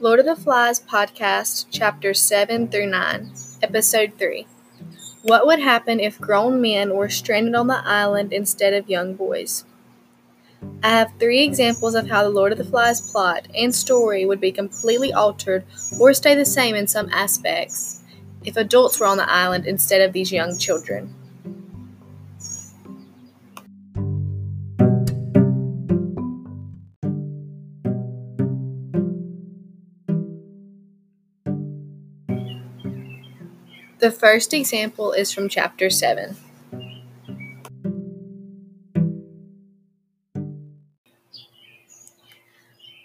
Lord of the Flies podcast, chapters 7 through 9, episode 3. What would happen if grown men were stranded on the island instead of young boys? I have three examples of how the Lord of the Flies plot and story would be completely altered or stay the same in some aspects if adults were on the island instead of these young children. The first example is from chapter 7.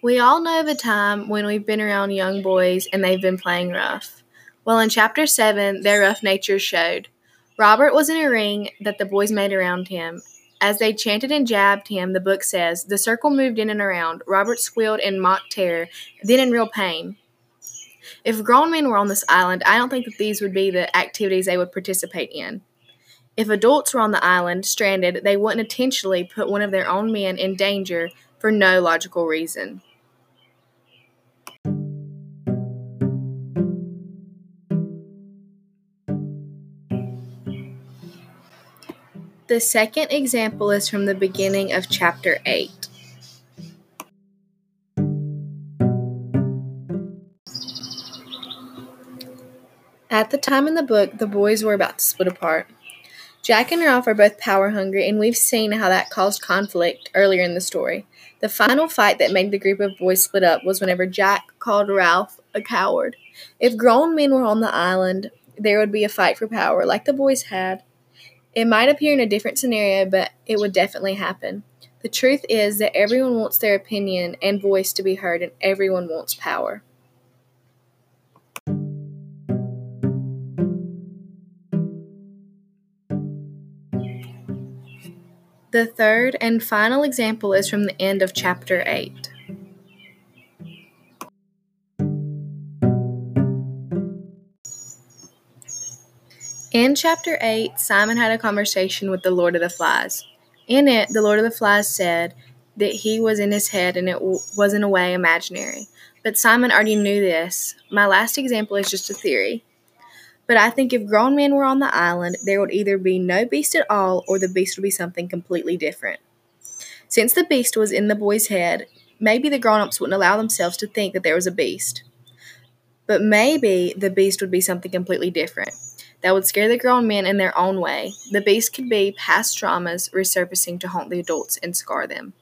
We all know a time when we've been around young boys and they've been playing rough. Well, in chapter 7, their rough nature showed. Robert was in a ring that the boys made around him. As they chanted and jabbed him, the book says, the circle moved in and around. Robert squealed in mock terror, then in real pain. If grown men were on this island, I don't think that these would be the activities they would participate in. If adults were on the island, stranded, they wouldn't intentionally put one of their own men in danger for no logical reason. The second example is from the beginning of chapter 8. At the time in the book, the boys were about to split apart. Jack and Ralph are both power hungry, and we've seen how that caused conflict earlier in the story. The final fight that made the group of boys split up was whenever Jack called Ralph a coward. If grown men were on the island, there would be a fight for power, like the boys had. It might appear in a different scenario, but it would definitely happen. The truth is that everyone wants their opinion and voice to be heard, and everyone wants power. The third and final example is from the end of chapter 8. In chapter 8, Simon had a conversation with the Lord of the Flies. In it, the Lord of the Flies said that he was in his head and it w- was in a way imaginary. But Simon already knew this. My last example is just a theory. But I think if grown men were on the island, there would either be no beast at all or the beast would be something completely different. Since the beast was in the boy's head, maybe the grown ups wouldn't allow themselves to think that there was a beast. But maybe the beast would be something completely different that would scare the grown men in their own way. The beast could be past traumas resurfacing to haunt the adults and scar them.